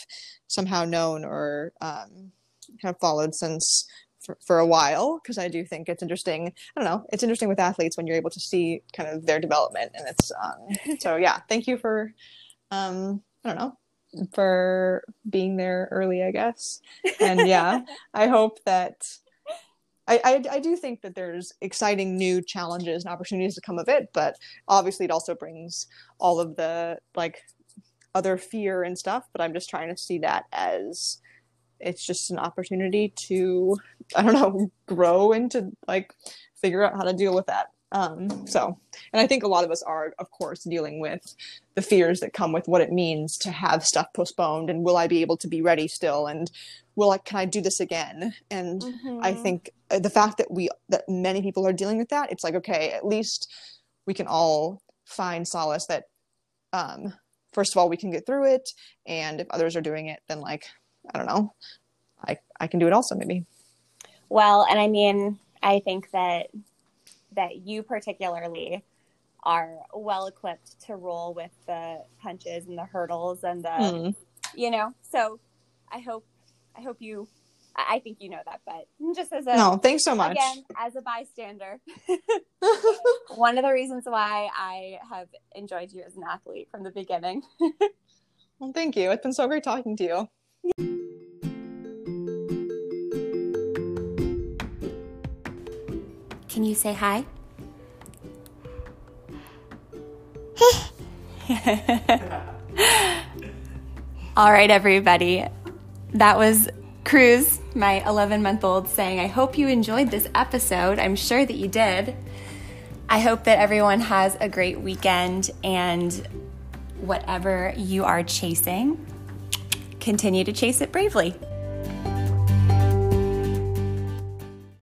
somehow known or um, have followed since for, for a while, because I do think it's interesting. I don't know, it's interesting with athletes when you're able to see kind of their development. And it's um, so, yeah, thank you for, um, I don't know, for being there early, I guess. And yeah, I hope that. I, I, I do think that there's exciting new challenges and opportunities to come of it, but obviously it also brings all of the like other fear and stuff. But I'm just trying to see that as it's just an opportunity to I don't know grow and to like figure out how to deal with that. Um, so, and I think a lot of us are, of course, dealing with the fears that come with what it means to have stuff postponed, and will I be able to be ready still, and will I can I do this again? And I Mm-hmm. think uh, the fact that we that many people are dealing with that, it's like okay, at least we can all find solace that um first of all we can get through it and if others are doing it then like I don't know. I I can do it also maybe. Well, and I mean, I think that that you particularly are well equipped to roll with the punches and the hurdles and the Mm. you know. So I hope I hope you I think you know that, but just as a No, thanks so much. again as a bystander, one of the reasons why I have enjoyed you as an athlete from the beginning. well, thank you. It's been so great talking to you. Can you say hi? All right, everybody. That was Cruz, my 11 month old, saying, I hope you enjoyed this episode. I'm sure that you did. I hope that everyone has a great weekend and whatever you are chasing, continue to chase it bravely.